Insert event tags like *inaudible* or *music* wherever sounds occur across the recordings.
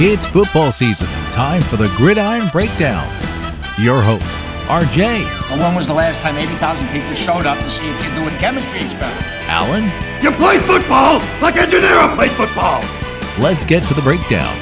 It's football season. Time for the Gridiron Breakdown. Your host, RJ. Well, when was the last time 80,000 people showed up to see a kid doing chemistry experiment? Alan. You play football like a Gennaro played football. Let's get to the breakdown.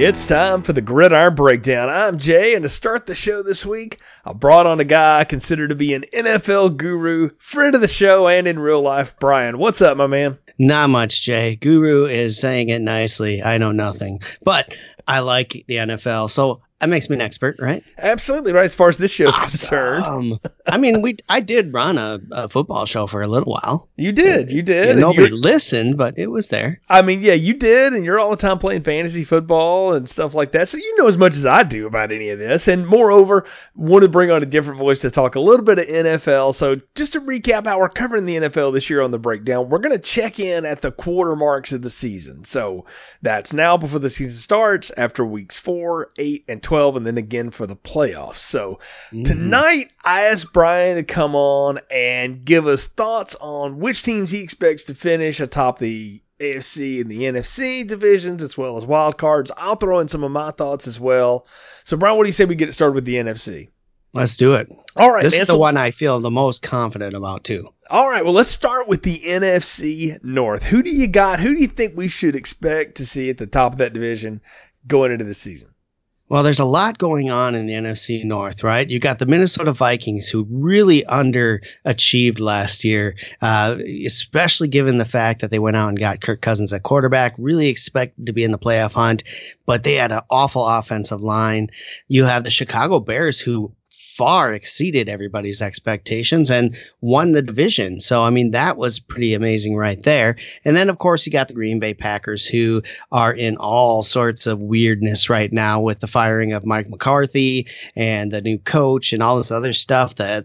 It's time for the Gridiron Breakdown. I'm Jay, and to start the show this week, I brought on a guy I consider to be an NFL guru, friend of the show, and in real life, Brian. What's up, my man? Not much, Jay. Guru is saying it nicely. I know nothing, but I like the NFL. So that makes me an expert, right? Absolutely right. As far as this show is concerned, I mean, we I did run a, a football show for a little while. you did, you did. Yeah, nobody listened, but it was there. I mean, yeah, you did, and you're all the time playing fantasy football and stuff like that. So you know as much as I do about any of this. And moreover, want to bring on a different voice to talk a little bit of NFL. So just to recap how we're covering the NFL this year on the breakdown, we're going to check in at the quarter marks of the season. So that's now before the season starts, after weeks four, eight, and 12, and then again for the playoffs. So mm-hmm. tonight, I asked Brian to come on and give us thoughts on which teams he expects to finish atop the AFC and the NFC divisions as well as wild cards. I'll throw in some of my thoughts as well. So, Brian, what do you say we get it started with the NFC? Let's do it. All right, this man. is the so- one I feel the most confident about too. all right, well, let's start with the NFC North. Who do you got? Who do you think we should expect to see at the top of that division going into the season? Well, there's a lot going on in the NFC North, right? You got the Minnesota Vikings, who really underachieved last year, uh, especially given the fact that they went out and got Kirk Cousins at quarterback. Really expected to be in the playoff hunt, but they had an awful offensive line. You have the Chicago Bears, who far exceeded everybody's expectations and won the division. So, I mean, that was pretty amazing right there. And then, of course, you got the Green Bay Packers who are in all sorts of weirdness right now with the firing of Mike McCarthy and the new coach and all this other stuff that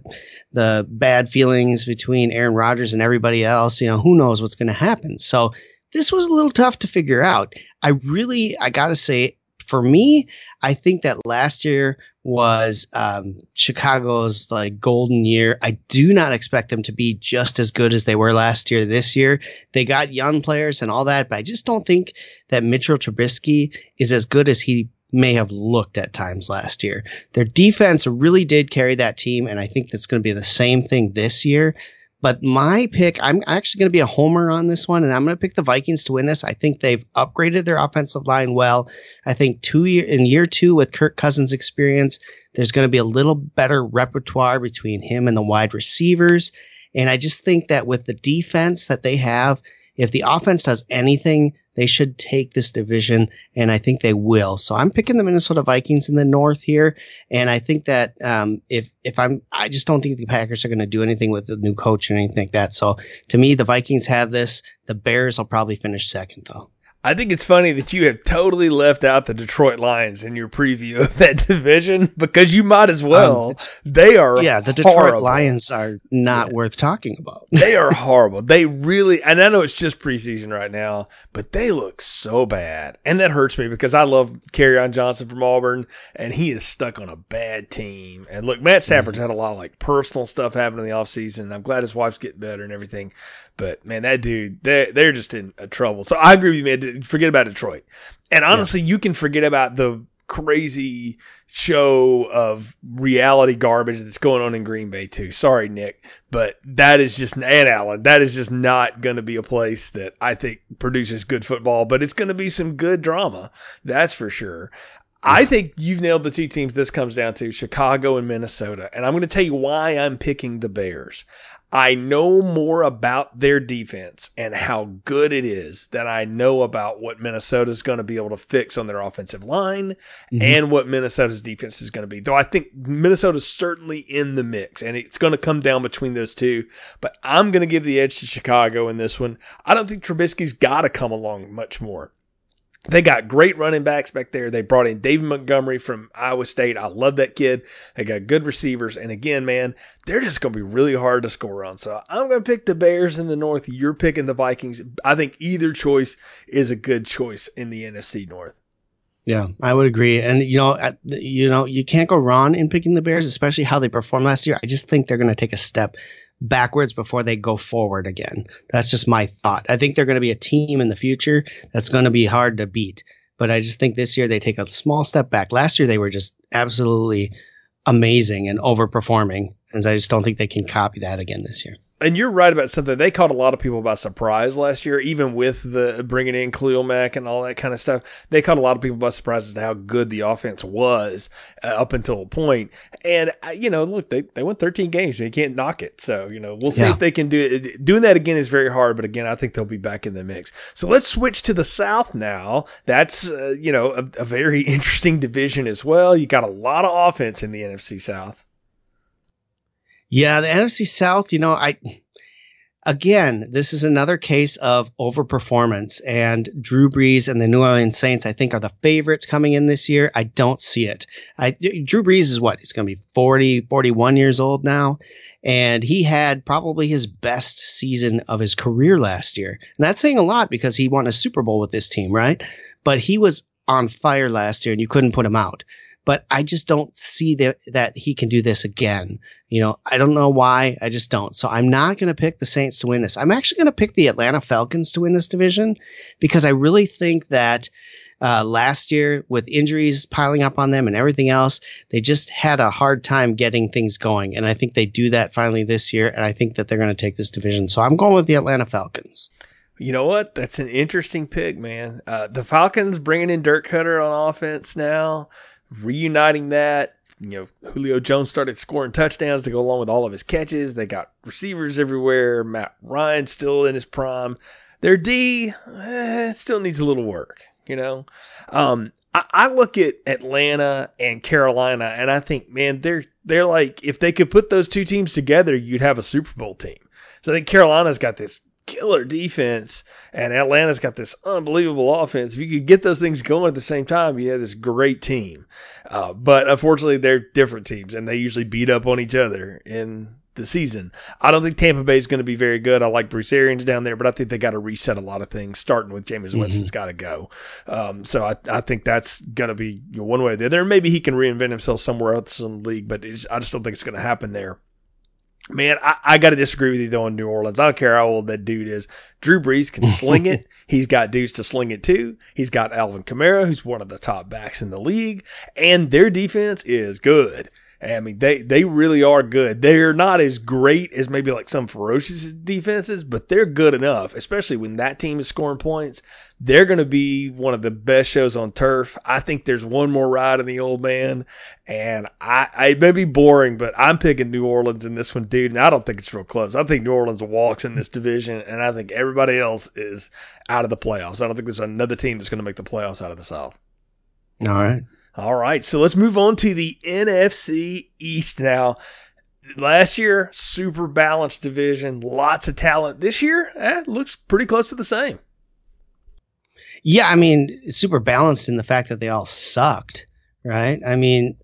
the bad feelings between Aaron Rodgers and everybody else, you know, who knows what's going to happen. So, this was a little tough to figure out. I really, I got to say, for me, I think that last year was um, Chicago's like golden year. I do not expect them to be just as good as they were last year. This year, they got young players and all that, but I just don't think that Mitchell Trubisky is as good as he may have looked at times last year. Their defense really did carry that team, and I think that's going to be the same thing this year. But my pick, I'm actually going to be a homer on this one, and I'm going to pick the Vikings to win this. I think they've upgraded their offensive line well. I think two year in year two with Kirk Cousins' experience, there's going to be a little better repertoire between him and the wide receivers. And I just think that with the defense that they have, if the offense does anything, they should take this division, and I think they will. So I'm picking the Minnesota Vikings in the North here, and I think that um, if if I'm, I just don't think the Packers are going to do anything with the new coach or anything like that. So to me, the Vikings have this. The Bears will probably finish second, though. I think it's funny that you have totally left out the Detroit Lions in your preview of that *laughs* division because you might as well. Um, they are Yeah, the Detroit horrible. Lions are not worth talking about. *laughs* they are horrible. They really, and I know it's just preseason right now, but they look so bad. And that hurts me because I love Kerryon Johnson from Auburn, and he is stuck on a bad team. And look, Matt Stafford's had a lot of like personal stuff happen in the offseason, and I'm glad his wife's getting better and everything. But man, that dude, they they're just in uh, trouble. So I agree with you, man. Forget about Detroit. And honestly, you can forget about the crazy show of reality garbage that's going on in Green Bay too. Sorry, Nick, but that is just and Allen. That is just not going to be a place that I think produces good football. But it's going to be some good drama. That's for sure. I think you've nailed the two teams this comes down to Chicago and Minnesota. And I'm going to tell you why I'm picking the Bears. I know more about their defense and how good it is than I know about what Minnesota's going to be able to fix on their offensive line mm-hmm. and what Minnesota's defense is going to be. Though I think Minnesota's certainly in the mix and it's going to come down between those two. But I'm going to give the edge to Chicago in this one. I don't think Trubisky's got to come along much more. They got great running backs back there. They brought in David Montgomery from Iowa State. I love that kid. They got good receivers. And again, man, they're just going to be really hard to score on. So I'm going to pick the Bears in the North. You're picking the Vikings. I think either choice is a good choice in the NFC North. Yeah, I would agree. And you know, at you know, you can't go wrong in picking the Bears, especially how they performed last year. I just think they're going to take a step backwards before they go forward again. That's just my thought. I think they're going to be a team in the future that's going to be hard to beat. But I just think this year they take a small step back. Last year they were just absolutely amazing and overperforming. And I just don't think they can copy that again this year and you're right about something. They caught a lot of people by surprise last year, even with the bringing in Khalil Mack and all that kind of stuff. They caught a lot of people by surprise as to how good the offense was uh, up until a point. And uh, you know, look, they they won 13 games. You can't knock it. So you know, we'll see yeah. if they can do it. Doing that again is very hard, but again, I think they'll be back in the mix. So let's switch to the South now. That's uh, you know a, a very *laughs* interesting division as well. You got a lot of offense in the NFC South. Yeah, the NFC South, you know, I again, this is another case of overperformance and Drew Brees and the New Orleans Saints, I think, are the favorites coming in this year. I don't see it. I, Drew Brees is what? He's going to be 40, 41 years old now. And he had probably his best season of his career last year. And that's saying a lot because he won a Super Bowl with this team, right? But he was on fire last year and you couldn't put him out but I just don't see that that he can do this again. You know, I don't know why. I just don't. So I'm not going to pick the Saints to win this. I'm actually going to pick the Atlanta Falcons to win this division because I really think that uh, last year with injuries piling up on them and everything else, they just had a hard time getting things going. And I think they do that finally this year. And I think that they're going to take this division. So I'm going with the Atlanta Falcons. You know what? That's an interesting pick, man. Uh, the Falcons bringing in Dirk Koetter on offense now reuniting that. You know, Julio Jones started scoring touchdowns to go along with all of his catches. They got receivers everywhere. Matt Ryan still in his prime. Their D eh, still needs a little work, you know. Um, I, I look at Atlanta and Carolina, and I think, man, they're they're like if they could put those two teams together, you'd have a Super Bowl team. So I think Carolina's got this killer defense, and Atlanta's got this unbelievable offense. If you could get those things going at the same time, you have this great team. Uh, but unfortunately, they're different teams, and they usually beat up on each other in the season. I don't think Tampa Bay is going to be very good. I like Bruce Arians down there, but I think they got to reset a lot of things, starting with Jameis mm-hmm. Winston's got to go. Um, so I, I think that's going to be one way or the other. Maybe he can reinvent himself somewhere else in the league, but I just don't think it's going to happen there. Man, I, I got to disagree with you though in New Orleans. I don't care how old that dude is. Drew Brees can sling it. *laughs* He's got dudes to sling it too. He's got Alvin Kamara, who's one of the top backs in the league, and their defense is good. I mean, they, they really are good. They're not as great as maybe like some ferocious defenses, but they're good enough, especially when that team is scoring points. They're going to be one of the best shows on turf. I think there's one more ride in the old man, and I, I may be boring, but I'm picking New Orleans in this one, dude. And I don't think it's real close. I think New Orleans walks in this division, and I think everybody else is out of the playoffs. I don't think there's another team that's going to make the playoffs out of the South. All right. All right, so let's move on to the NFC East now. Last year, super balanced division, lots of talent. This year, eh, looks pretty close to the same. Yeah, I mean, super balanced in the fact that they all sucked, right? I mean,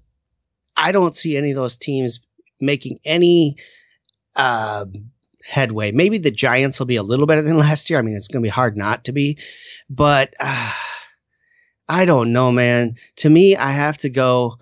I don't see any of those teams making any uh, headway. Maybe the Giants will be a little better than *laughs* last year. I mean, it's going to be hard not to be, but. Uh, I don't know, man. To me, I have to go.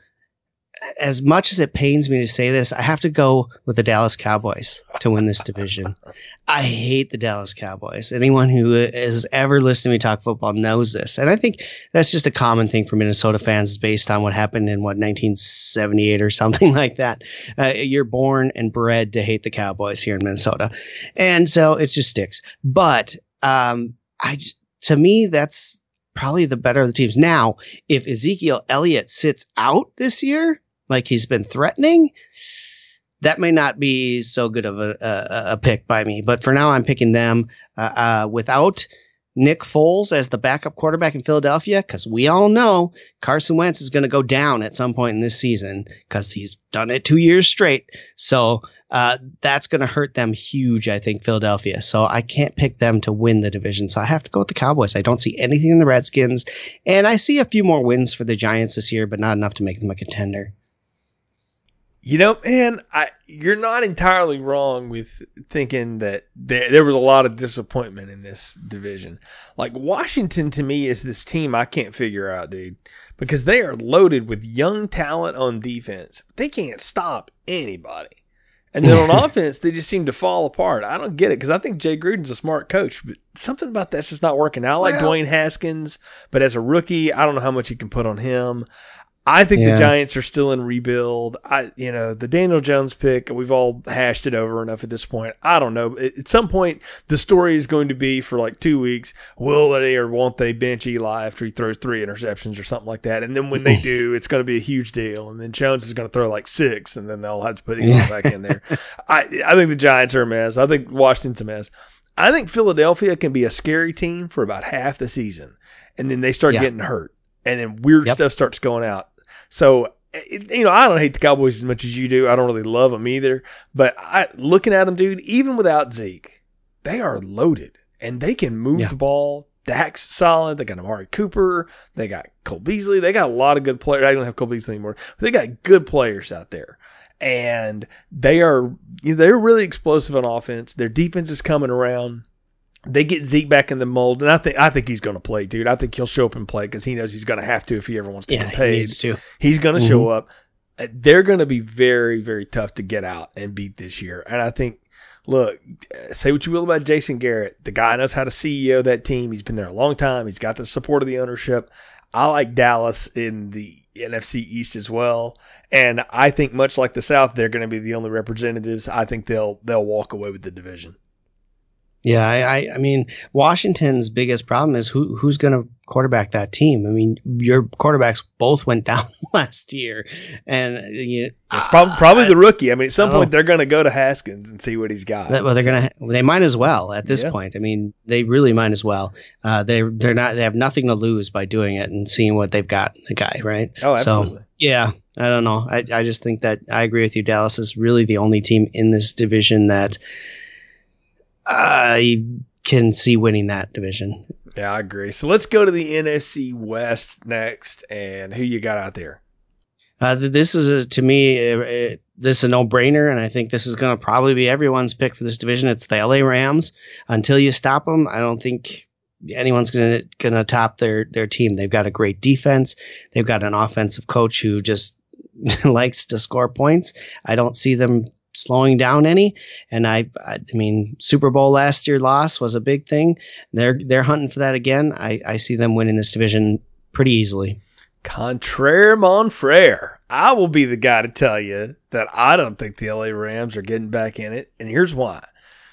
As much as it pains me to say this, I have to go with the Dallas Cowboys to win this division. *laughs* I hate the Dallas Cowboys. Anyone who has ever listened to me talk football knows this. And I think that's just a common thing for Minnesota fans based on what happened in what 1978 or *laughs* something like that. Uh, you're born and bred to hate the Cowboys here in Minnesota. And so it just sticks. But um, I to me that's probably the better of the teams. Now, if Ezekiel Elliott sits out this year, like he's been threatening, that may not be so good of a, a, a pick by me. But for now, I'm picking them uh, uh, without Nick Foles as the backup quarterback in Philadelphia because we all know Carson Wentz is going to go down at some point in this season because he's done it two years straight. So uh, that's going to hurt them huge, I think, Philadelphia. So I can't pick them to win the division. So I have to go with the Cowboys. I don't see anything in the Redskins. And I see a few more wins for the Giants this year, but not enough to make them a contender. You know, man, I, you're not entirely wrong with thinking that there, there was a lot of disappointment in this division. Like Washington to me is this team I can't figure out, dude, because they are loaded with young talent on defense. They can't stop anybody. And then on *laughs* offense, they just seem to fall apart. I don't get it because I think Jay Gruden's a smart coach, but something about that's just not working. I like Well- Dwayne Haskins, but as a rookie, I don't know how much you can put on him. I think Yeah. the Giants are still in rebuild. I, you know, the Daniel Jones pick, we've all hashed it over enough at this point. I don't know. At some point, the story is going to be for like two weeks. Will they or won't they bench Eli after he throws three interceptions or something like that? And then when they *laughs* do, it's going to be a huge deal. And then Jones is going to throw like six, and then they'll have to put Eli back in there. I, I think the Giants are a mess. I think Washington's a mess. I think Philadelphia can be a scary team for about half the season, and then they start Yeah. getting hurt, and then weird Yep. stuff starts going out. So, eh, eh, you know, I don't hate the Cowboys as much as you do. I don't really love them either. But I, looking at them, dude, even without Zeke, they are loaded and they can move Yeah. the ball. Dak's solid. They got Amari Cooper. They got Cole Beasley. They got a lot of good players. I don't have Cole Beasley anymore, but they got good players out there. And they are they're really explosive on offense. Their defense is coming around they get Zeke back in the mold, and I think I think he's going to play, dude. I think he'll show up and play because he knows he's going to have to if he ever wants to Yeah, get he paid. needs to. He's going to Mhm. show up. Uh, They're going to be very, very tough to get out and beat this year. And I think, look, uh, say what you will about Jason Garrett. The guy knows how to CEO that team. He's been there a long time. He's got the support of the ownership. I like Dallas in the NFC East as well. And I think much like the South, they're going to be the only representatives. I think they'll they'll walk away with the division. Yeah, I, I, I mean, Washington's biggest problem is who who's going to quarterback that team. I mean, your quarterbacks both went *laughs* down last year, and you, It's probably probably the rookie. I mean, at some point don't- they're going to go to Haskins and see what he's got. That- well, they're gonna. They might as well at this Yeah. point. I mean, they really might as well. Uh, they they're not. They have nothing to lose by doing it and seeing what they've got. The guy, right? Oh, absolutely. So yeah, I don't know. I I just think that I agree with you. Dallas is really the only team in this division that I can see winning that division. Yeah, I agree. So let's go to the NFC West next, and who you got out there? Uh, this is a, to me, uh, uh, this is a no-brainer, and I think this is going to probably be everyone's pick for this division. It's the LA Rams. Until you stop them, I don't think anyone's going to going to top their their team. They've got a great defense. They've got an offensive coach who just *laughs* likes to score points. I don't see them slowing down any. And I, I, mean, Super Bowl last year loss was a big thing. They're they're hunting for that again. I, I see them winning this division pretty easily. Contraire mon frere. I will be the guy to tell you that I don't think the LA Rams are getting back in it, and here's why.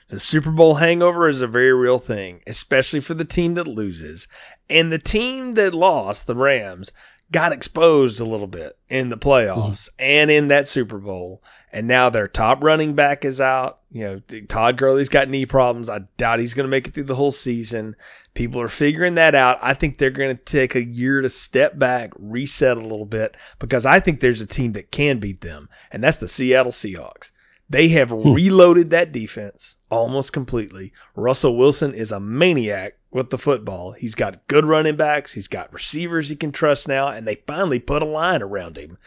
The Super Bowl hangover is a very real thing, especially for the team that loses. And the team that lost, the Rams, got exposed a little bit in the playoffs mm-hmm. and in that Super Bowl. And now their top running back is out. You know, Todd Gurley's got knee problems. I doubt he's going to make it through the whole season. People are figuring that out. I think they're going to take a year to step back, reset a little bit, because I think there's a team that can beat them, and that's the Seattle Seahawks. They have hmm. reloaded that defense almost completely. Russell Wilson is a maniac with the football. He's got good running backs, he's got receivers he can trust now, and they finally put a line around him.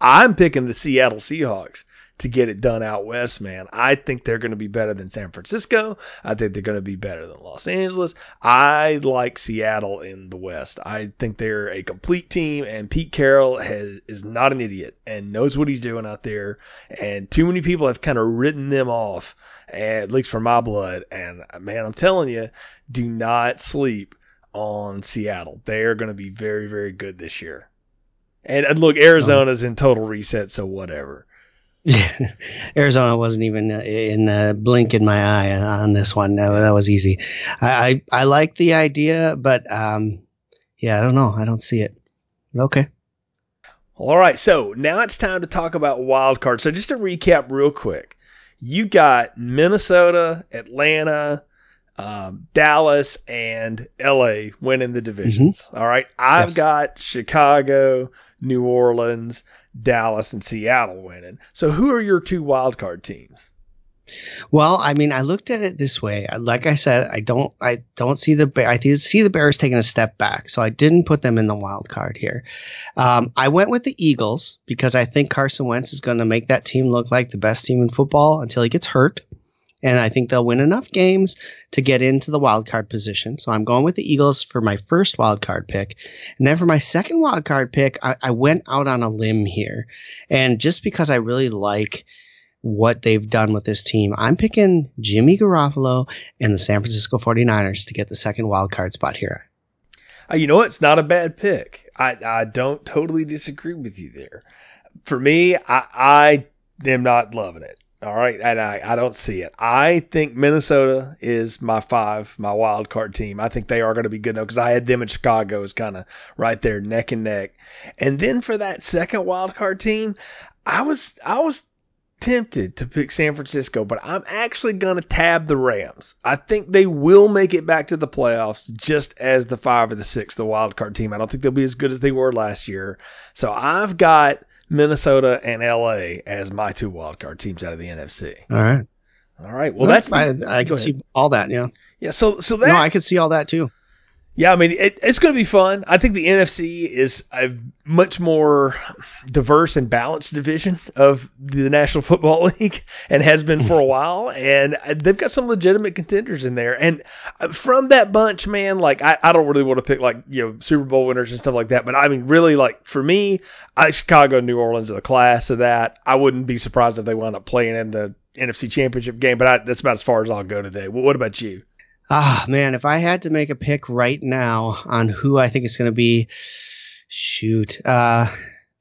I'm picking the Seattle Seahawks to get it done out west, man. I think they're going to be better than San Francisco. I think they're going to be better than Los Angeles. I like Seattle in the west. I think they're a complete team, and Pete Carroll has, is not an idiot and knows what he's doing out there. And too many people have kind of written them off, at least for my blood. And uh, man, I'm telling you, do not sleep on Seattle. They are going to be very, very good this year. And, and look, oh. Arizona's in total reset, so whatever. Yeah, *laughs* Arizona wasn't even uh, in a blink in my eye on this one. That, that was easy. I, I I like the idea, but um, yeah, I don't know. I don't see it. Okay. All right, so now it's time to talk about wild cards. So just to recap real quick, you got Minnesota, Atlanta, um, Dallas, and LA winning the divisions. All right, I've Yes. got Chicago, New Orleans, Dallas, and Seattle winning. So who are your two wild card teams? Well, I mean, I looked at it this way. Like I said, I don't, I don't see the, I see the Bears taking a step back, so I didn't put them in the wild card here. Um, I went with the Eagles because I think Carson Wentz is going to make that team look like the best team in football until he gets hurt, and I think they'll win enough games to get into the wild card position. So I'm going with the Eagles for my first wild card pick, and then for my second wild card pick, I, I went out on a limb here, and just because I really like what they've done with this team. I'm picking Jimmy Garoppolo and the San Francisco 49ers to get the second wild card spot here. Uh, you know? It's not a bad pick. I, I don't totally disagree with you there. For me, I, I am not loving it. All right, and I, I don't see it. I think Minnesota is my five, my wild card team. I think they are going to be good enough because I had them in Chicago as kind of right there, neck and neck. And then for that second wild card team, I was I was tempted to pick San Francisco, but I'm actually going to tab the Rams. I think they will make it back to the playoffs just as the five or the six, the wild card team. I don't think they'll be as good as they were last year. So I've got Minnesota and LA as my two wildcard teams out of the NFC. All right. All right. Well, that's I, I can see all that. Yeah. Yeah. So so that no, I could see all that too. Yeah, I mean, it, it's going to be fun. I think the NFC is a much more diverse and balanced division of the National *laughs* Football League and has been for a *laughs* while. And they've got some legitimate contenders in there. And uh, from that bunch, man, like, I, I don't really want to pick, like, you know, Super Bowl winners and stuff like that. But I mean, really, like, for me, I Chicago and New Orleans are the class of that. I wouldn't be surprised if they wound up playing in the NFC Championship game, but I, that's about as far as I'll go today. What about you? Ah, man, if I had to make a pick right now on who I think is going to be, shoot. Uh,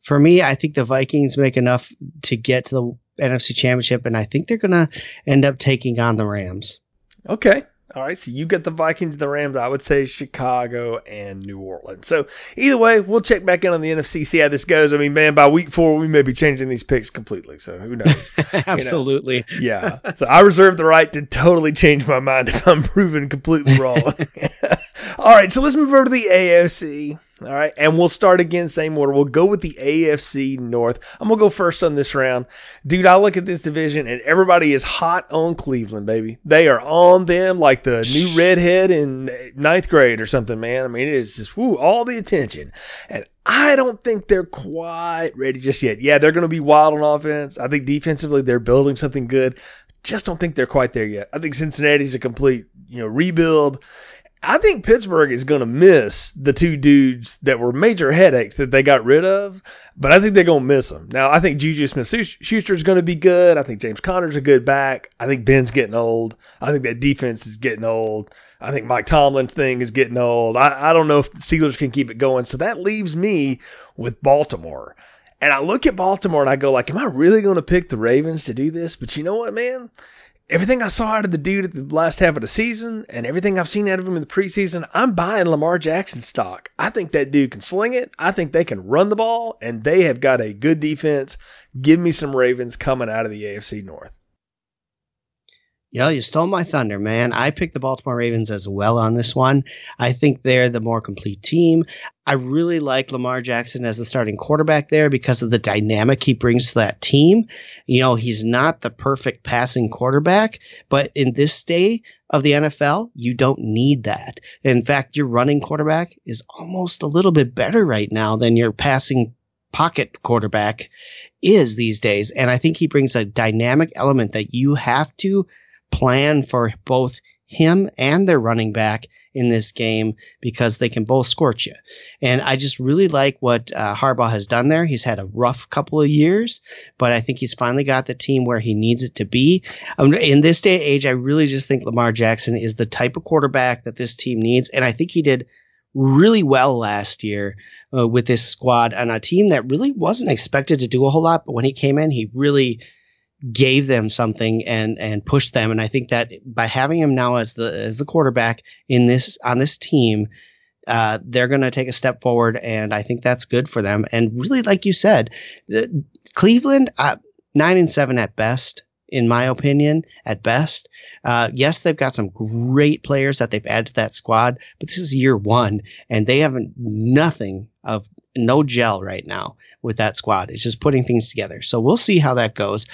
for me, I think the Vikings make enough to get to the NFC Championship, and I think they're going to end up taking on the Rams. Okay. All right, so you got the Vikings, and the Rams. I would say Chicago and New Orleans. So either way, we'll check back in on the NFC, see how this goes. I mean, man, by week four, we may be changing these picks completely. So who knows? Absolutely. *laughs* You know? Yeah. So I reserve the right to totally change my mind if I'm *laughs* proven completely wrong. *laughs* All right, so let's move over to the AFC. All right, and we'll start again, same order. We'll go with the AFC North. I'm gonna go first on this round, dude. I look at this division, and everybody is hot on Cleveland, baby. They are on them like the new redhead in ninth grade or something, man. I mean, it is just whoo, all the attention, and I don't think they're quite ready just yet. Yeah, they're gonna be wild on offense. I think defensively they're building something good. Just don't think they're quite there yet. I think Cincinnati's a complete, you know, rebuild. I think Pittsburgh is going to miss the two dudes that were major headaches that they got rid of, but I think they're going to miss them. Now, I think Juju Smith Schuster is going to be good. I think James Conner's a good back. I think Ben's getting old. I think that defense is getting old. I think Mike Tomlin's thing is getting old. I, I don't know if the Steelers can keep it going. So that leaves me with Baltimore. And I look at Baltimore and I go like, am I really going to pick the Ravens to do this? But you know what, man? Everything I saw out of the dude at the last half of the season and everything I've seen out of him in the preseason, I'm buying Lamar Jackson stock. I think that dude can sling it. I think they can run the ball, and they have got a good defense. Give me some Ravens coming out of the AFC North. Yeah, you stole my thunder, man. I picked the Baltimore Ravens as well on this one. I think they're the more complete team. I really like Lamar Jackson as the starting quarterback there because of the dynamic he brings to that team. You know, he's not the perfect passing quarterback, but in this day of the NFL, you don't need that. In fact, your running quarterback is almost a little bit better right now than your passing pocket quarterback is these days. And I think he brings a dynamic element that you have to plan for both him and their running back in this game because they can both scorch you. And I just really like what uh, Harbaugh has done there. He's had a rough couple of years, but I think he's finally got the team where he needs it to be. Um, in this day and age, I really just think Lamar Jackson is the type of quarterback that this team needs. And I think he did really well last year uh, with this squad on a team that really wasn't expected to do a whole lot. But when he came in, he really gave them something and and pushed them. And I think that by having him now as the as the quarterback in this on this team, uh, they're going to take a step forward, and I think that's good for them. And really, like you said, Cleveland uh, nine and seven at best, in my opinion, at best. Uh, yes, they've got some great players that they've added to that squad, but this is year one, and they haven't nothing of no gel right now with that squad. It's just putting things together. So we'll see how that goes.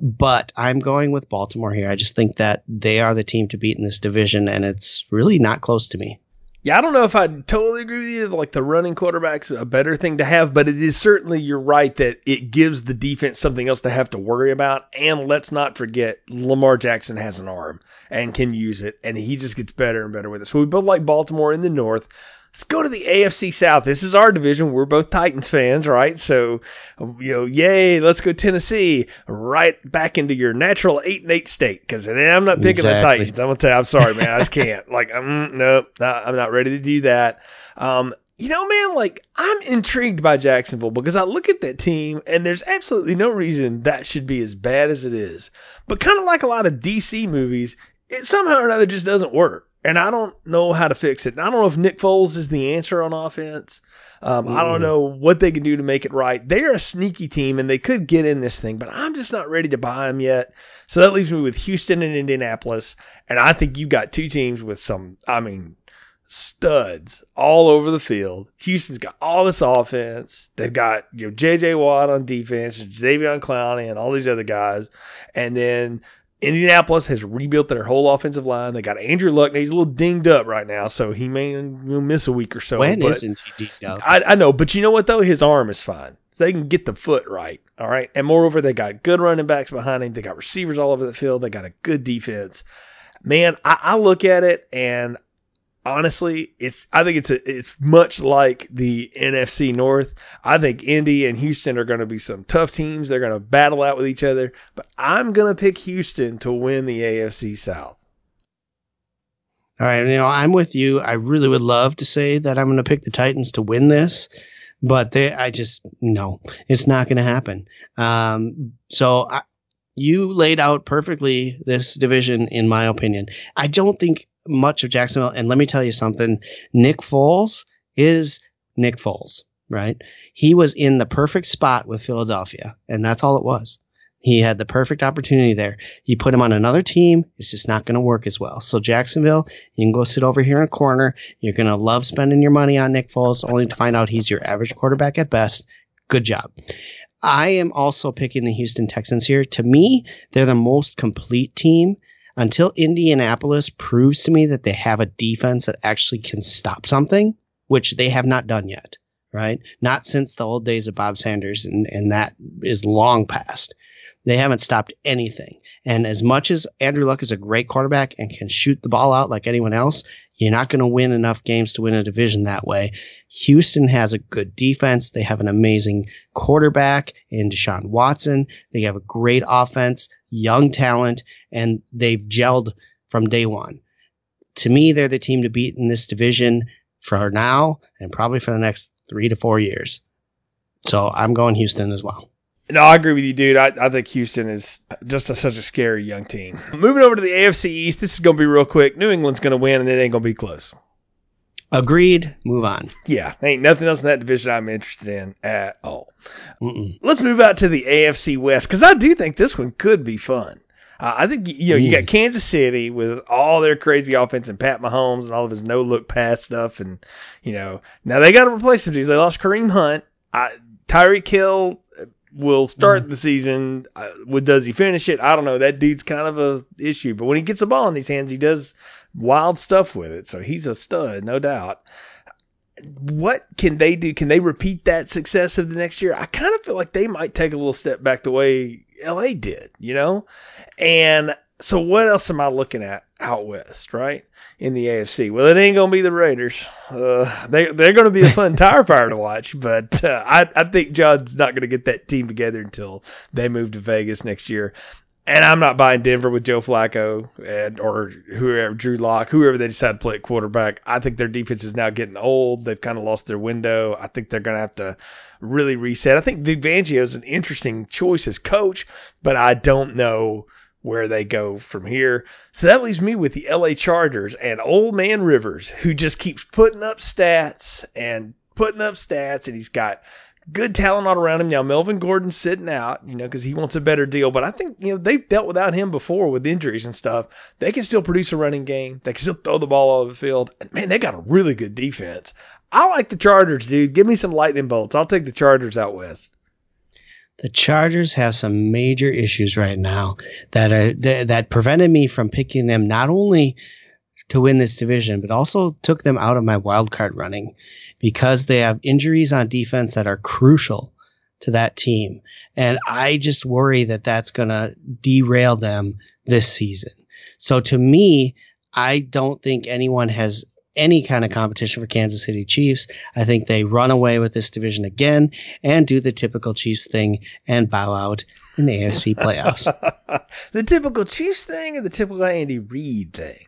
But I'm going with Baltimore here. I just think that they are the team to beat in this division, and it's really not close to me. Yeah, I don't know if I totally agree with you. Like the running quarterback's a better thing to have, but it is certainly you're right that it gives the defense something else to have to worry about. And let's not forget, Lamar Jackson has an arm and can use it, and he just gets better and better with it. So we both like Baltimore in the north. Let's go to the AFC South. This is our division. We're both Titans fans, right? So, you know, yay, let's go Tennessee. Right back into your natural eight and eight state. Because I'm not picking exactly. the Titans. I'm gonna tell you, I'm sorry, man. I just can't. *laughs* like, I'm nope, I'm not ready to do that. Um, you know, man, like I'm intrigued by Jacksonville because I look at that team and there's absolutely no reason that should be as bad as it is. But kind of like a lot of DC movies, it somehow or another just doesn't work. And I don't know how to fix it. And I don't know if Nick Foles is the answer on offense. Um, mm. I don't know what they can do to make it right. They're a sneaky team and they could get in this thing, but I'm just not ready to buy them yet. So that leaves me with Houston and Indianapolis. And I think you've got two teams with some, I mean, studs all over the field. Houston's got all this offense. They've got you know J.J. Watt on defense, Jadeveon Clowney, and all these other guys. And then Indianapolis has rebuilt their whole offensive line. They got Andrew Luck. Now he's a little dinged up right now, so he may miss a week or so. When not he dinged up? I, I know, but you know what though? His arm is fine. So they can get the foot right. All right. And moreover, they got good running backs behind him. They got receivers all over the field. They got a good defense. Man, I, I look at it and honestly, it's I think it's a, it's much like the NFC North. I think Indy and Houston are going to be some tough teams. They're going to battle out with each other, but I'm going to pick Houston to win the AFC South. All right, you know, I'm with you. I really would love to say that I'm going to pick the Titans to win this, but they, I just no, it's not going to happen. Um, so I, you laid out perfectly this division, in my opinion. I don't think much of Jacksonville. And let me tell you something Nick Foles is Nick Foles, right? He was in the perfect spot with Philadelphia, and that's all it was. He had the perfect opportunity there. You put him on another team, it's just not going to work as well. So Jacksonville, you can go sit over here in a corner. You're going to love spending your money on Nick Foles, only to find out he's your average quarterback at best. Good job. I am also picking the Houston Texans here. To me, they're the most complete team until Indianapolis proves to me that they have a defense that actually can stop something, which they have not done yet, right? Not since the old days of Bob Sanders, and, and that is long past. They haven't stopped anything. And as much as Andrew Luck is a great quarterback and can shoot the ball out like anyone else, you're not going to win enough games to win a division that way. Houston has a good defense. They have an amazing quarterback in Deshaun Watson. They have a great offense, young talent, and they've gelled from day one. To me, they're the team to beat in this division for now and probably for the next three to four years. So I'm going Houston as well. No, I agree with you, dude. I, I think Houston is just a, such a scary young team. Moving over to the AFC East, this is going to be real quick. New England's going to win, and it ain't going to be close. Agreed. Move on. Yeah, ain't nothing else in that division I'm interested in at all. Mm-mm. Let's move out to the AFC West because I do think this one could be fun. Uh, I think you know you got Kansas City with all their crazy offense and Pat Mahomes and all of his no look pass stuff, and you know now they got to replace some dudes. They lost Kareem Hunt. I, Tyreek Hill will start mm-hmm. the season. Uh, does he finish it? I don't know. That dude's kind of a issue, but when he gets a ball in his hands, he does wild stuff with it. So he's a stud, no doubt. What can they do? Can they repeat that success of the next year? I kind of feel like they might take a little step back the way LA did, you know? And so what else am I looking at out west, right? In the AFC. Well, it ain't gonna be the Raiders. Uh, they they're gonna be a fun *laughs* tire fire to watch, but uh, I I think Jon's not gonna get that team together until they move to Vegas next year. And I'm not buying Denver with Joe Flacco and or whoever Drew Lock, whoever they decide to play at quarterback. I think their defense is now getting old. They've kind of lost their window. I think they're gonna have to really reset. I think Vic Fangio is an interesting choice as coach, but I don't know where they go from here. So that leaves me with the LA Chargers and old man Rivers, who just keeps putting up stats and putting up stats, and he's got good talent all around him. Now Melvin Gordon's sitting out, you know, because he wants a better deal. But I think you know they've dealt without him before with injuries and stuff. They can still produce a running game. They can still throw the ball all over the field. Man, they got a really good defense. I like the Chargers, dude. Give me some lightning bolts. I'll take the Chargers out west. The Chargers have some major issues right now that are that, that prevented me from picking them not only to win this division, but also took them out of my wild card running because they have injuries on defense that are crucial to that team. And I just worry that that's going to derail them this season. So to me, I don't think anyone has any kind of competition for Kansas City Chiefs. I think they run away with this division again and do the typical Chiefs thing and bow out in the AFC *laughs* playoffs. *laughs* the typical Chiefs thing or the typical Andy Reid thing?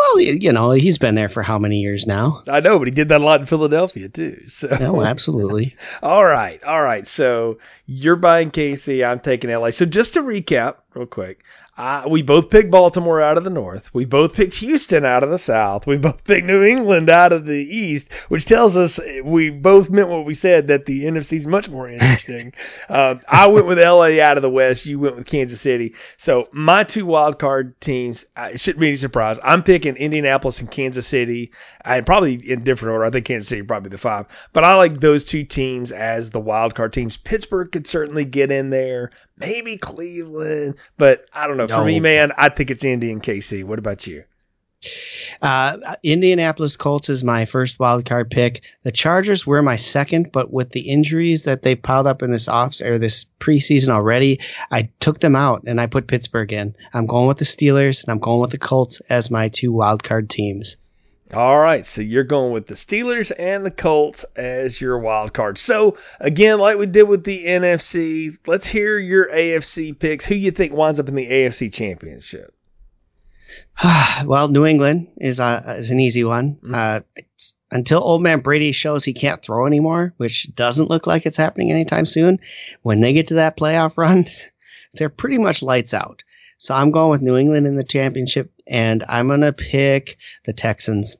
Well, you know, he's been there for how many years now? I know, but he did that a lot in Philadelphia too. So, no, absolutely. *laughs* all right, all right. So you're buying KC. I'm taking LA. So just to recap, real quick, uh, we both picked Baltimore out of the North. We both picked Houston out of the South. We both picked New England out of the East, which tells us we both meant what we said that the NFC is much more interesting. uh, *laughs* I went with LA out of the West. You went with Kansas City. So my two wild card teams, uh, it shouldn't be any surprise. I'm picking Indianapolis and Kansas City. I probably in different order. I think Kansas City probably the five, but I like those two teams as the wild card teams. Pittsburgh could certainly get in there maybe Cleveland, but I don't know. No. For me, man, I think it's Indy and KC. What about you? Uh, Indianapolis Colts is my first wild card pick. The Chargers were my second, but with the injuries that they've piled up in this off or this preseason already, I took them out and I put Pittsburgh in. I'm going with the Steelers and I'm going with the Colts as my two wild card teams. All right, so you're going with the Steelers and the Colts as your wild card. So again, like we did with the NFC, let's hear your AFC picks. Who you think winds up in the AFC Championship? *sighs* well, New England is a, is an easy one. Mm-hmm. Uh, until old man Brady shows he can't throw anymore, which doesn't look like it's happening anytime soon. When they get to that playoff *laughs* run, they're pretty much lights out. So I'm going with New England in the championship, and I'm going to pick the Texans.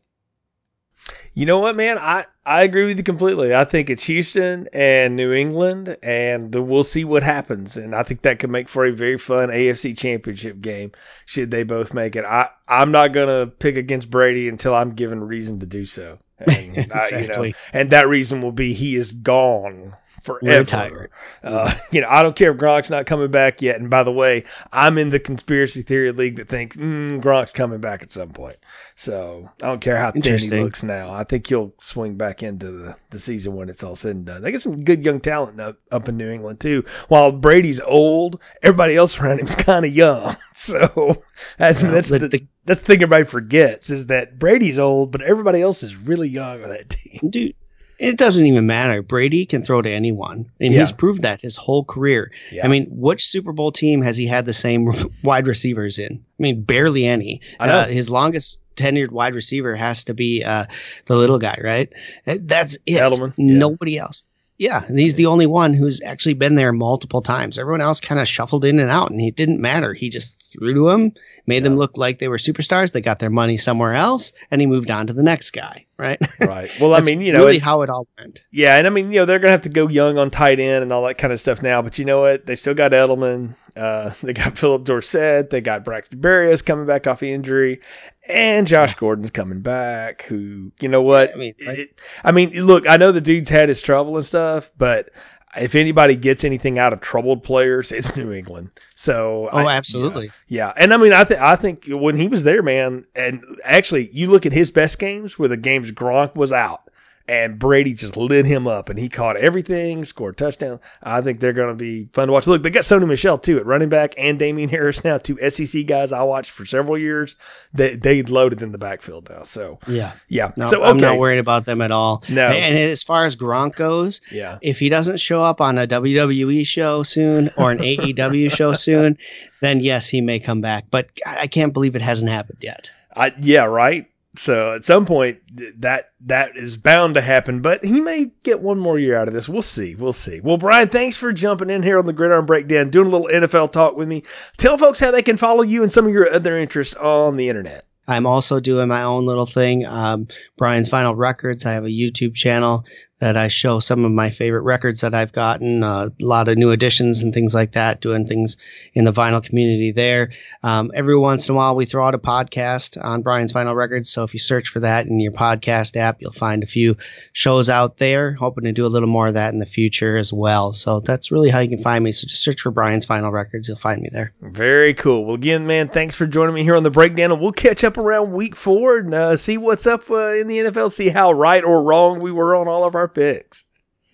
You know what, man? I, I agree with you completely. I think it's Houston and New England, and we'll see what happens. And I think that could make for a very fun AFC championship game should they both make it. I, I'm not going to pick against Brady until I'm given reason to do so. *laughs* And, exactly. I, you know, and that reason will be he is gone forever. Retired. Uh, *laughs* you know, I don't care if Gronk's not coming back yet. And by the way, I'm in the conspiracy theory league that thinks mm, Gronk's coming back at some point. So I don't care how thin he looks now. I think he'll swing back into the, the season when it's all said and done. They got some good young talent up, up in New England too. While Brady's old, everybody else around him's kind of young. *laughs* So that's, yeah, that's the, the, that's the thing everybody forgets is that Brady's old, but everybody else is really young on that team. Dude, it doesn't even matter. Brady can throw to anyone, and yeah. he's proved that his whole career. Yeah. I mean, which Super Bowl team has he had the same *laughs* wide receivers in? I mean, barely any. Uh, his longest tenured wide receiver has to be uh, the little guy, right? Uh, that's it. Edelman. Nobody yeah. else. Yeah, and he's the only one who's actually been there multiple times. Everyone else kind of shuffled in and out, and it didn't matter. He just threw to him, made yeah. them look like they were superstars. They got their money somewhere else, and he moved on to the next guy. Right. *laughs* Right. Well, I mean, you know, really it, how it all went. Yeah, and I mean, you know, they're gonna have to go young on tight end and all that kind of stuff now. But you know what? They still got Edelman. Uh, *laughs* they got Phillip Dorsett. They got Braxton Berrios coming back off the injury, and Josh Gordon's coming back. Who, you know what? Yeah, I mean, it, I mean, look, I know the dude's had his trouble and stuff, but if anybody gets anything out of troubled players, it's New England. So, oh, I, absolutely, yeah, yeah. And I mean, I think I think when he was there, man, and actually, you look at his best games where the games Gronk was out and Brady just lit him up, and he caught everything, scored touchdown. I think they're going to be fun to watch. Look, they got Sony Michel too at running back, and Damien Harris now, two SEC guys I watched for several years. They they loaded in the backfield now, so yeah, yeah. No, so okay. I'm not worried about them at all. No, and as far as Gronk goes, yeah, if he doesn't show up on a WWE show soon or an AEW *laughs* show soon, then yes, he may come back. But I can't believe it hasn't happened yet. I, yeah, right. So at some point that that is bound to happen, but he may get one more year out of this. We'll see. We'll see. Well, Brian, thanks for jumping in here on the Gridiron Breakdown, doing a little NFL talk with me. Tell folks how they can follow you and some of your other interests on the internet. I'm also doing my own little thing, um, Brian's Vinyl Records. I have a YouTube channel that I show some of my favorite records that I've gotten, uh, a lot of new additions and things like that, doing things in the vinyl community there. Um, every once in a while, we throw out a podcast on Brian's Vinyl Records. So if you search for that in your podcast app, you'll find a few shows out there. Hoping to do a little more of that in the future as well. So that's really how you can find me. So just search for Brian's Vinyl Records. You'll find me there. Very cool. Well, again, man, thanks for joining me here on the breakdown. And we'll catch up around week four and uh, see what's up uh, in the NFL, see how right or wrong we were on all of our picks.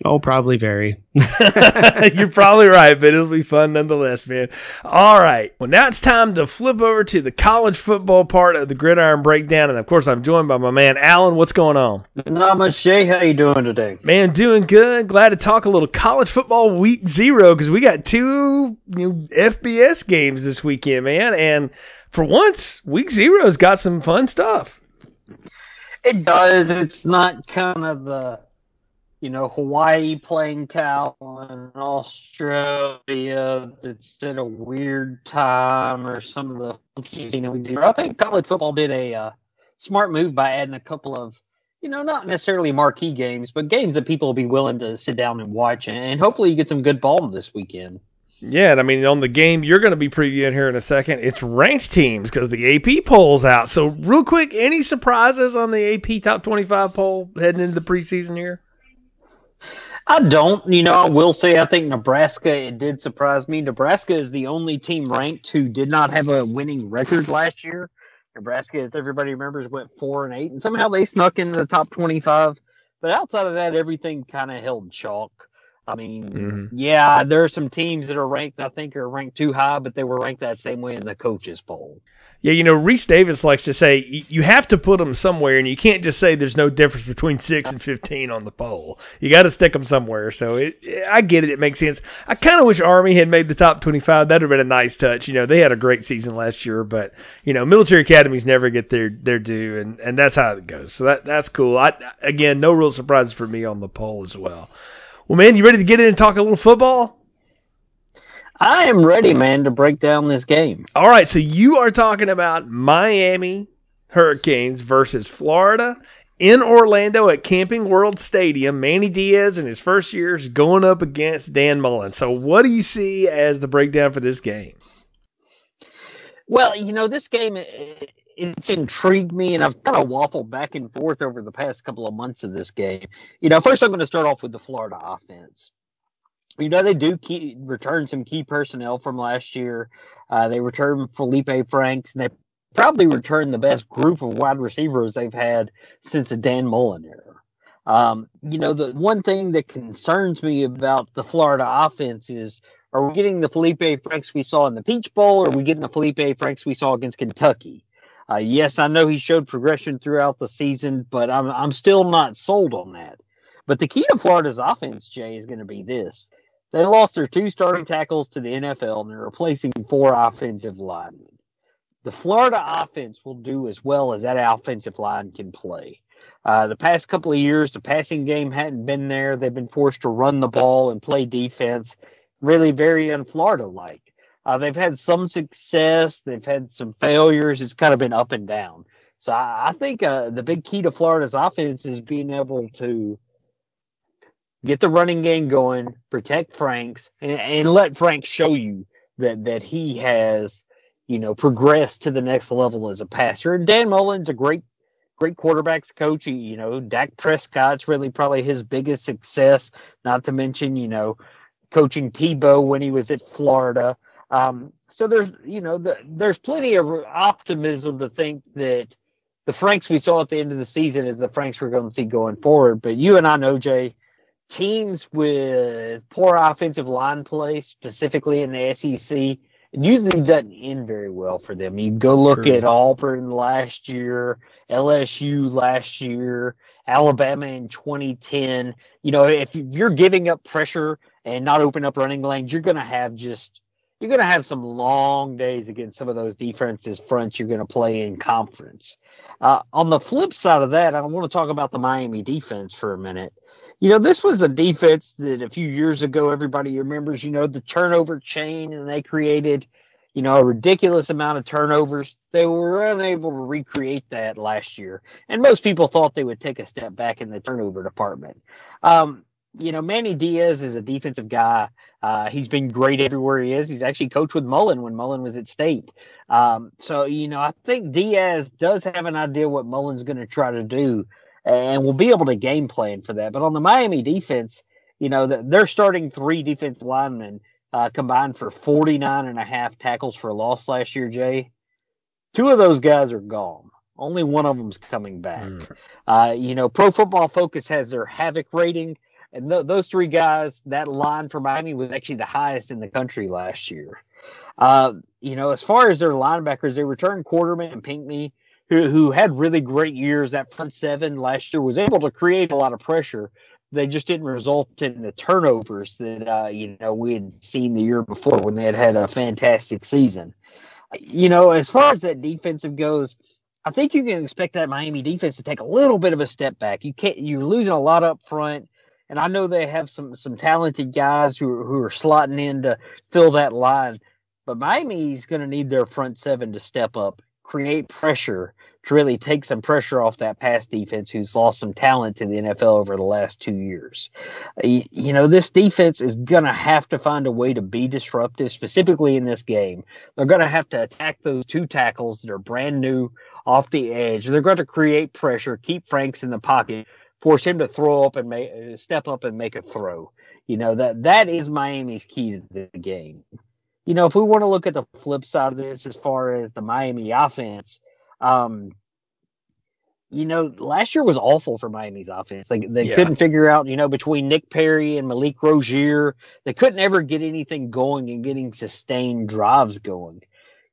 Oh, probably very. *laughs* *laughs* You're probably right, but it'll be fun nonetheless, man. All right. Well, now it's time to flip over to the college football part of the Gridiron Breakdown, and of course, I'm joined by my man Alan. What's going on? Not much, Jay. How you doing today? Man, doing good. Glad to talk a little college football week zero because we got two you know, FBS games this weekend, man, and for once, week zero's got some fun stuff. It does. It's not kind of the you know, Hawaii playing Cal and Australia. It's at a weird time or some of the funky I think college football did a uh, smart move by adding a couple of, you know, not necessarily marquee games, but games that people will be willing to sit down and watch. And hopefully you get some good ball this weekend. Yeah, and I mean on the game you're going to be previewing here in a second, it's ranked teams because the AP poll's out. So real quick, any surprises on the AP top 25 poll heading into the preseason here? I don't. You know, I will say I think Nebraska, it did surprise me. Nebraska is the only team ranked who did not have a winning record last year. Nebraska, if everybody remembers, went four and eight, and somehow they snuck into the top 25. But outside of that, everything kind of held chalk. I mean, mm-hmm. yeah, there are some teams that are ranked, I think, are ranked too high, but they were ranked that same way in the coaches poll. Yeah, you know, Rece Davis likes to say you have to put them somewhere, and you can't just say there's no difference between six and fifteen on the poll. You got to stick them somewhere. So it, I get it; it makes sense. I kind of wish Army had made the top twenty-five. That'd have been a nice touch. You know, they had a great season last year, but you know, military academies never get their their due, and and that's how it goes. So that that's cool. I again, no real surprises for me on the poll as well. Well, man, you ready to get in and talk a little football? I am ready, man, to break down this game. All right, so you are talking about Miami Hurricanes versus Florida in Orlando at Camping World Stadium. Manny Diaz in his first years going up against Dan Mullen. So, what do you see as the breakdown for this game? Well, you know, this game it's intrigued me, and I've kind of waffled back and forth over the past couple of months of this game. You know, first I'm going to start off with the Florida offense you know they do return some key personnel from last year. Uh, they return Felipe Franks, and they probably return the best group of wide receivers they've had since the Dan Mullen era. Um, you know, the one thing that concerns me about the Florida offense is are we getting the Felipe Franks we saw in the Peach Bowl, or are we getting the Felipe Franks we saw against Kentucky? Uh, yes, I know he showed progression throughout the season, but I'm I'm still not sold on that. But the key to Florida's offense, Jay, is going to be this. They lost their two starting tackles to the NFL and they're replacing four offensive linemen. The Florida offense will do as well as that offensive line can play. Uh, the past couple of years, the passing game hadn't been there. They've been forced to run the ball and play defense, really very un-Florida like. Uh, they've had some success, they've had some failures. It's kind of been up and down. So I, I think uh, the big key to Florida's offense is being able to get the running game going, protect Franks, and, and let Franks show you that that he has, you know, progressed to the next level as a passer. And Dan Mullen's a great, great quarterbacks coach. You know, Dak Prescott's really probably his biggest success. Not to mention, you know, coaching Tebow when he was at Florida. Um, so there's, you know, the, there's plenty of optimism to think that the Franks we saw at the end of the season is the Franks we're going to see going forward. But you and I know, Jay, teams with poor offensive line play, specifically in the SEC, it usually doesn't end very well for them. You go look True. at Auburn last year, LSU last year, Alabama in 2010. You know, if you're giving up pressure and not open up running lanes, you're going to have just you're going to have some long days against some of those defenses fronts you're going to play in conference. Uh, on the flip side of that, I want to talk about the Miami defense for a minute you know, this was a defense that a few years ago everybody remembers, you know, the turnover chain and they created, you know, a ridiculous amount of turnovers. They were unable to recreate that last year. And most people thought they would take a step back in the turnover department. Um, you know, Manny Diaz is a defensive guy. Uh, he's been great everywhere he is. He's actually coached with Mullen when Mullen was at State. Um, so, you know, I think Diaz does have an idea what Mullen's going to try to do and we'll be able to game plan for that. But on the Miami defense, you know, they're starting three defensive linemen uh, combined for 49 and a half tackles for loss last year, Jay. Two of those guys are gone. Only one of them's coming back. Mm. Uh, you know, Pro Football Focus has their havoc rating. And th- those three guys, that line for Miami was actually the highest in the country last year. Uh, you know, as far as their linebackers, they returned Quarterman and Pinckney, who, who had really great years. That front seven last year was able to create a lot of pressure. They just didn't result in the turnovers that, uh, you know, we had seen the year before when they had had a fantastic season. You know, as far as that defensive goes, I think you can expect that Miami defense to take a little bit of a step back. You can't, you're losing a lot up front and I know they have some some talented guys who who are slotting in to fill that line. But Miami's going to need their front seven to step up, create pressure to really take some pressure off that pass defense who's lost some talent to the NFL over the last two years. You know, this defense is going to have to find a way to be disruptive, specifically in this game. They're going to have to attack those two tackles that are brand new off the edge. They're going to create pressure, keep Franks in the pocket, force him to throw up and make, step up and make a throw. You know, that, that is Miami's key to the game you know, if we want to look at the flip side of this as far as the Miami offense, um, you know, last year was awful for Miami's offense. They they yeah. couldn't figure out, you know, between Nick Perry and Malik Rosier, they couldn't ever get anything going and getting sustained drives going.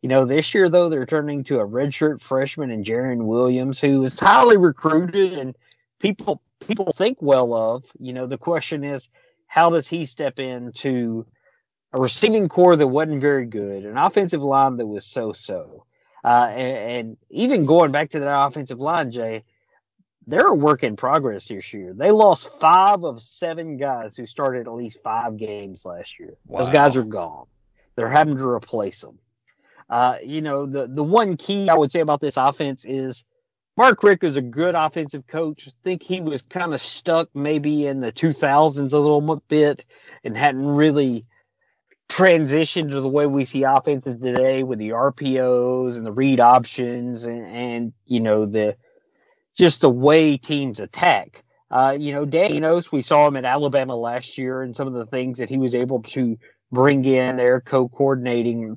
You know, this year though, they're turning to a redshirt freshman and Jarren Williams, who is highly recruited and people people think well of. You know, the question is, how does he step into a receiving corps that wasn't very good, an offensive line that was so-so. Uh, and, and, even going back to that offensive line, Jay, they're a work in progress this year. They lost five of seven guys who started at least five games last year. Wow. Those guys are gone. They're having to replace them. Uh, you know, the, the one key I would say about this offense is Mark Richt is a good offensive coach. I think he was kind of stuck maybe in the 2000s a little bit and hadn't really transition to the way we see offenses today with the RPOs and the read options and, and you know the just the way teams attack. Uh, you know, Dan Enos, we saw him at Alabama last year and some of the things that he was able to bring in there, co-coordinating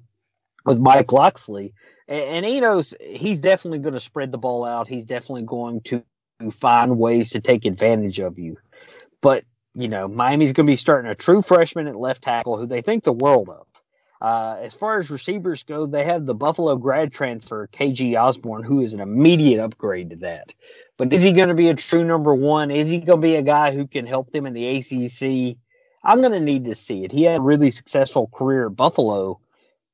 with Mike Locksley. And, and Enos, he's definitely going to spread the ball out. He's definitely going to find ways to take advantage of you. But you know, Miami's going to be starting a true freshman at left tackle who they think the world of. Uh, as far as receivers go, they have the Buffalo grad transfer, KG Osborn, who is an immediate upgrade to that. But is he going to be a true number one? Is he going to be a guy who can help them in the ACC? I'm going to need to see it. He had a really successful career at Buffalo,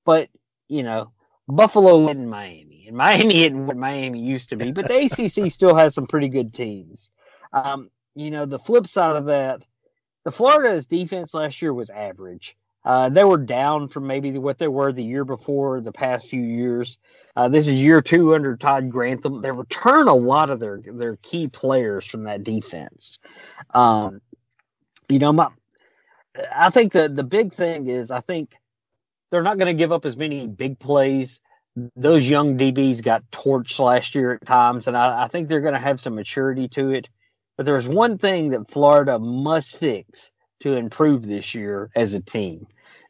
but, you know, Buffalo isn't Miami, and Miami *laughs* isn't what Miami used to be, but the ACC *laughs* still has some pretty good teams. Um, you know, the flip side of that, the Florida's defense last year was average. Uh, they were down from maybe what they were the year before, the past few years. Uh, this is year two under Todd Grantham. They return a lot of their their key players from that defense. Um, you know, my, I think the the big thing is I think they're not going to give up as many big plays. Those young DBs got torched last year at times, and I, I think they're going to have some maturity to it. But there's one thing that Florida must fix to improve this year as a team.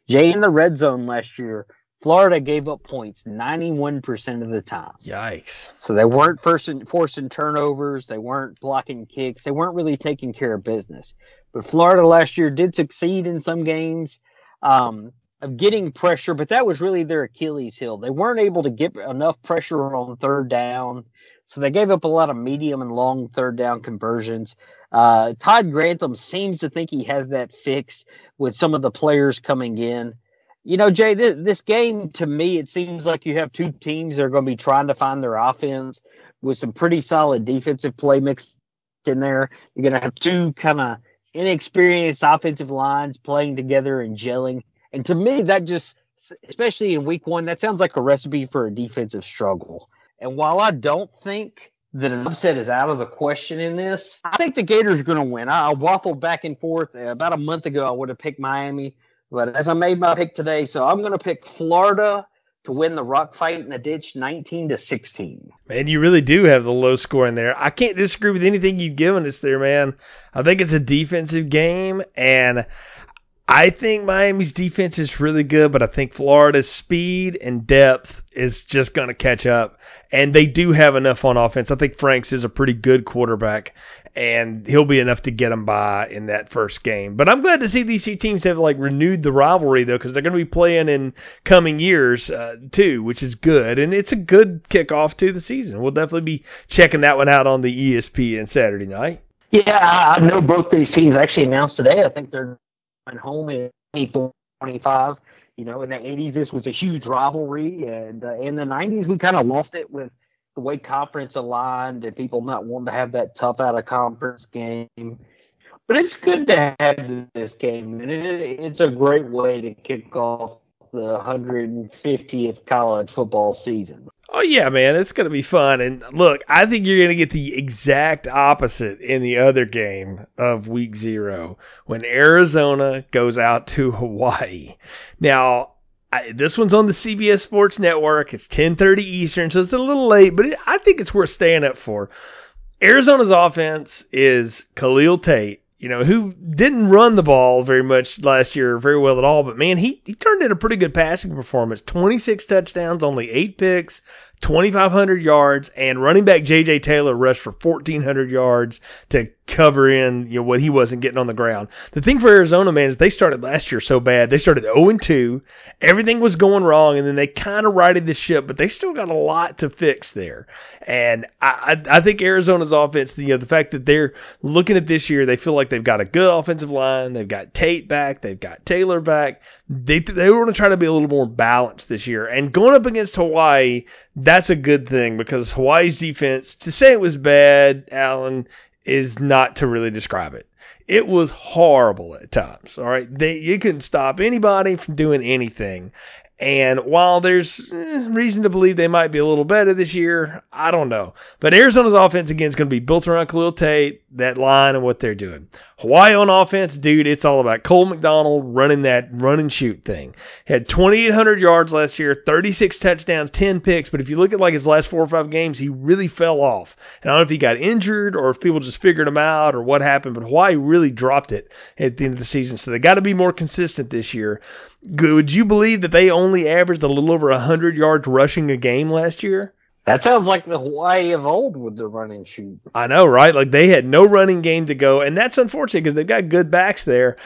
Jay in the red zone last year, Florida gave up points 91% of the time. Yikes. So they weren't forcing, forcing turnovers. They weren't blocking kicks. They weren't really taking care of business. But Florida last year did succeed in some games. Um, of getting pressure, but that was really their Achilles heel. They weren't able to get enough pressure on third down. So they gave up a lot of medium and long third down conversions. Uh, Todd Grantham seems to think he has that fixed with some of the players coming in. You know, Jay, this, this game to me, it seems like you have two teams that are going to be trying to find their offense with some pretty solid defensive play mixed in there. You're going to have two kind of inexperienced offensive lines playing together and gelling. And to me, that just, especially in week one, that sounds like a recipe for a defensive struggle. And while I don't think that an upset is out of the question in this, I think the Gators are going to win. I, I waffled back and forth. Uh, about a month ago, I would have picked Miami, but as I made my pick today, so I'm going to pick Florida to win the rock fight in the ditch 19 to 16. Man, you really do have the low score in there. I can't disagree with anything you've given us there, man. I think it's a defensive game and I think Miami's defense is really good, but I think Florida's speed and depth is just going to catch up. And they do have enough on offense. I think Franks is a pretty good quarterback, and he'll be enough to get them by in that first game. But I'm glad to see these two teams have like renewed the rivalry though, because they're going to be playing in coming years uh, too, which is good. And it's a good kickoff to the season. We'll definitely be checking that one out on the ESPN Saturday night. Yeah, I know both these teams actually announced today. I think they're home in 25. You know, in the 80s, this was a huge rivalry, and uh, in the 90s, we kind of lost it with the way conference aligned and people not wanting to have that tough out of conference game. But it's good to have this game, and it, it's a great way to kick off the 150th college football season. Oh yeah, man, it's gonna be fun. And look, I think you're gonna get the exact opposite in the other game of Week Zero when Arizona goes out to Hawaii. Now, I, this one's on the CBS Sports Network. It's 10:30 Eastern, so it's a little late, but it, I think it's worth staying up for. Arizona's offense is Khalil Tate, you know, who didn't run the ball very much last year, very well at all. But man, he, he turned in a pretty good passing performance 26 touchdowns, only eight picks, 2,500 yards, and running back J.J. Taylor rushed for 1,400 yards to cover in you know what he wasn't getting on the ground. The thing for Arizona, man, is they started last year so bad. They started 0 2. Everything was going wrong, and then they kind of righted the ship, but they still got a lot to fix there. And I, I, I think Arizona's offense, you know, the fact that they're looking at this year, they feel like they've got a good offensive line. They've got Tate back. They've got Taylor back. They they want to try to be a little more balanced this year. And going up against Hawaii, that's a good thing because Hawaii's defense, to say it was bad, Alan, is not to really describe it. It was horrible at times. All right, they you couldn't stop anybody from doing anything. And while there's eh, reason to believe they might be a little better this year, I don't know. But Arizona's offense again is going to be built around Khalil Tate, that line, and what they're doing. Hawaii on offense, dude, it's all about Cole McDonald running that run and shoot thing. Had 2,800 yards last year, 36 touchdowns, 10 picks. But if you look at like his last four or five games, he really fell off. And I don't know if he got injured or if people just figured him out or what happened, but Hawaii really dropped it at the end of the season. So they got to be more consistent this year. Would you believe that they only averaged a little over 100 yards rushing a game last year? That sounds like the Hawaii of old with the run and shoot. I know, right? Like they had no running game to go, and that's unfortunate because they've got good backs there,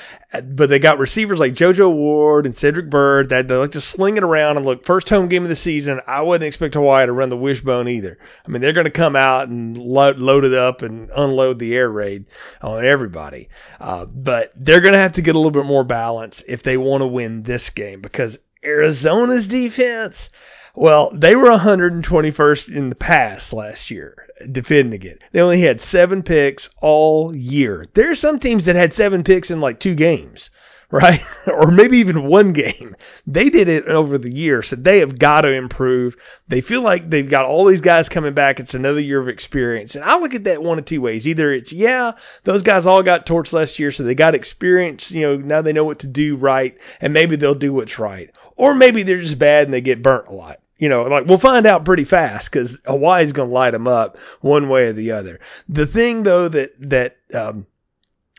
but they got receivers like JoJo Ward and Cedric Byrd that they like to sling it around. And look, first home game of the season, I wouldn't expect Hawaii to run the wishbone either. I mean, they're going to come out and load, load it up and unload the air raid on everybody, uh, but they're going to have to get a little bit more balance if they want to win this game because Arizona's defense well, they were 121st in the pass last year, defending it. They only had seven picks all year. There are some teams that had seven picks in like two games, *laughs* right? or maybe even one game. They did it over the year, so they have got to improve. They feel like they've got all these guys coming back. It's another year of experience. And I look at that one of two ways. Either it's, yeah, those guys all got torched last year, so they got experience. You know, now they know what to do right, and maybe they'll do what's right. Or maybe they're just bad and they get burnt a lot. You know, like we'll find out pretty fast because Hawaii's going to light them up one way or the other. The thing though that that um,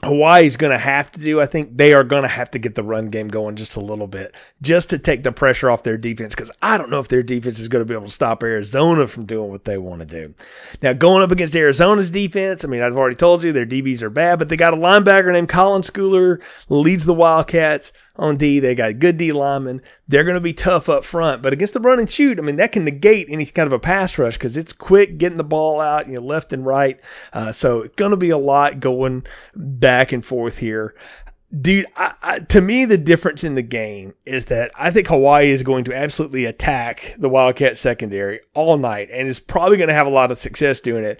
Hawaii's going to have to do, I think they are going to have to get the run game going just a little bit, just to take the pressure off their defense. Because I don't know if their defense is going to be able to stop Arizona from doing what they want to do. Now, going up against Arizona's defense, I mean, I've already told you their DBs are bad, but they got a linebacker named Colin Schooler, leads the Wildcats on D. They got good D linemen. They're going to be tough up front, but against the run and shoot, I mean, that can negate any kind of a pass rush because it's quick getting the ball out, you know, left and right. Uh, so it's going to be a lot going back and forth here. Dude, I, I, to me, the difference in the game is that I think Hawaii is going to absolutely attack the Wildcat secondary all night and is probably going to have a lot of success doing it.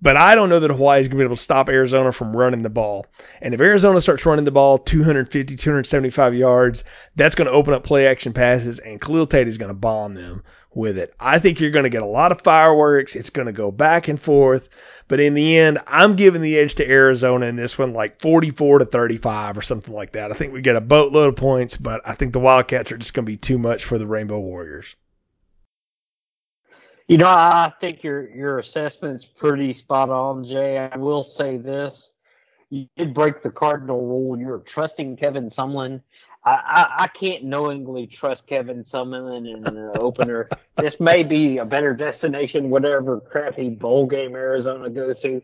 But I don't know that Hawaii is going to be able to stop Arizona from running the ball. And if Arizona starts running the ball 250, 275 yards, that's going to open up play action passes, and Khalil Tate is going to bomb them with it. I think you're going to get a lot of fireworks. It's going to go back and forth. But in the end, I'm giving the edge to Arizona in this one, like 44 to 35 or something like that. I think we get a boatload of points, but I think the Wildcats are just going to be too much for the Rainbow Warriors. You know, I think your your assessment's pretty spot on, Jay. I will say this: you did break the cardinal rule. You're trusting Kevin Sumlin. I, I, I can't knowingly trust Kevin Sumlin in an opener. this may be a better destination, whatever crappy bowl game Arizona goes to.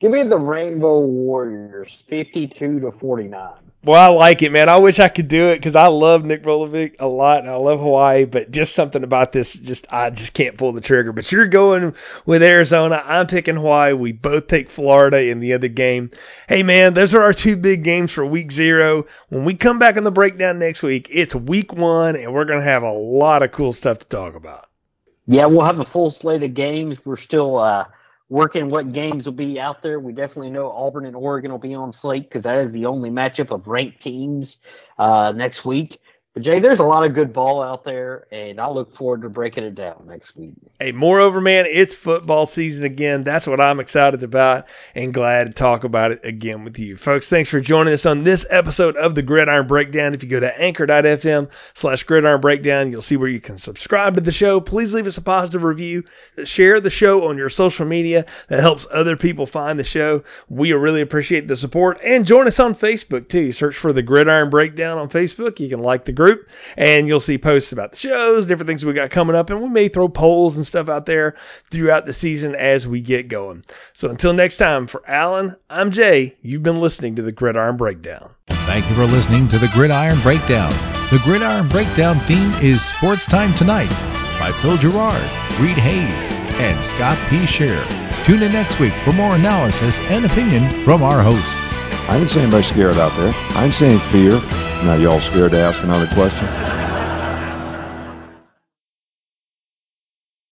Give me the Rainbow Warriors, 52 to 49. Well, I like it, man. I wish I could do it because I love Nick Rolovich a lot. And I love Hawaii, but just something about this, just I just can't pull the trigger. But you're going with Arizona. I'm picking Hawaii. We both take Florida in the other game. Hey, man, those are our two big games for Week Zero. When we come back on the breakdown next week, it's Week One, and we're gonna have a lot of cool stuff to talk about. Yeah, we'll have a full slate of games. We're still uh, working what games will be out there. We definitely know Auburn and Oregon will be on slate because that is the only matchup of ranked teams uh, next week. But Jay, there's a lot of good ball out there, and I look forward to breaking it down next week. Hey, moreover, man, it's football season again. That's what I'm excited about and glad to talk about it again with you. Folks, thanks for joining us on this episode of the Gridiron Breakdown. If you go to anchor.fm slash gridiron breakdown, you'll see where you can subscribe to the show. Please leave us a positive review. Share the show on your social media. That helps other people find the show. We really appreciate the support. And join us on Facebook, too. Search for the Gridiron Breakdown on Facebook. You can like the group group, and you'll see posts about the shows, different things we got coming up, and we may throw polls and stuff out there throughout the season as we get going. So until next time, for Alan, I'm Jay. You've been listening to the Gridiron Breakdown. Thank you for listening to the Gridiron Breakdown. The Gridiron Breakdown theme is Sports Time Tonight by Phil Gerard, Reed Hayes, and Scott P. Shear. Tune in next week for more analysis and opinion from our hosts. I didn't see anybody scared out there. I didn't see any fear. Now, y'all scared to ask another question?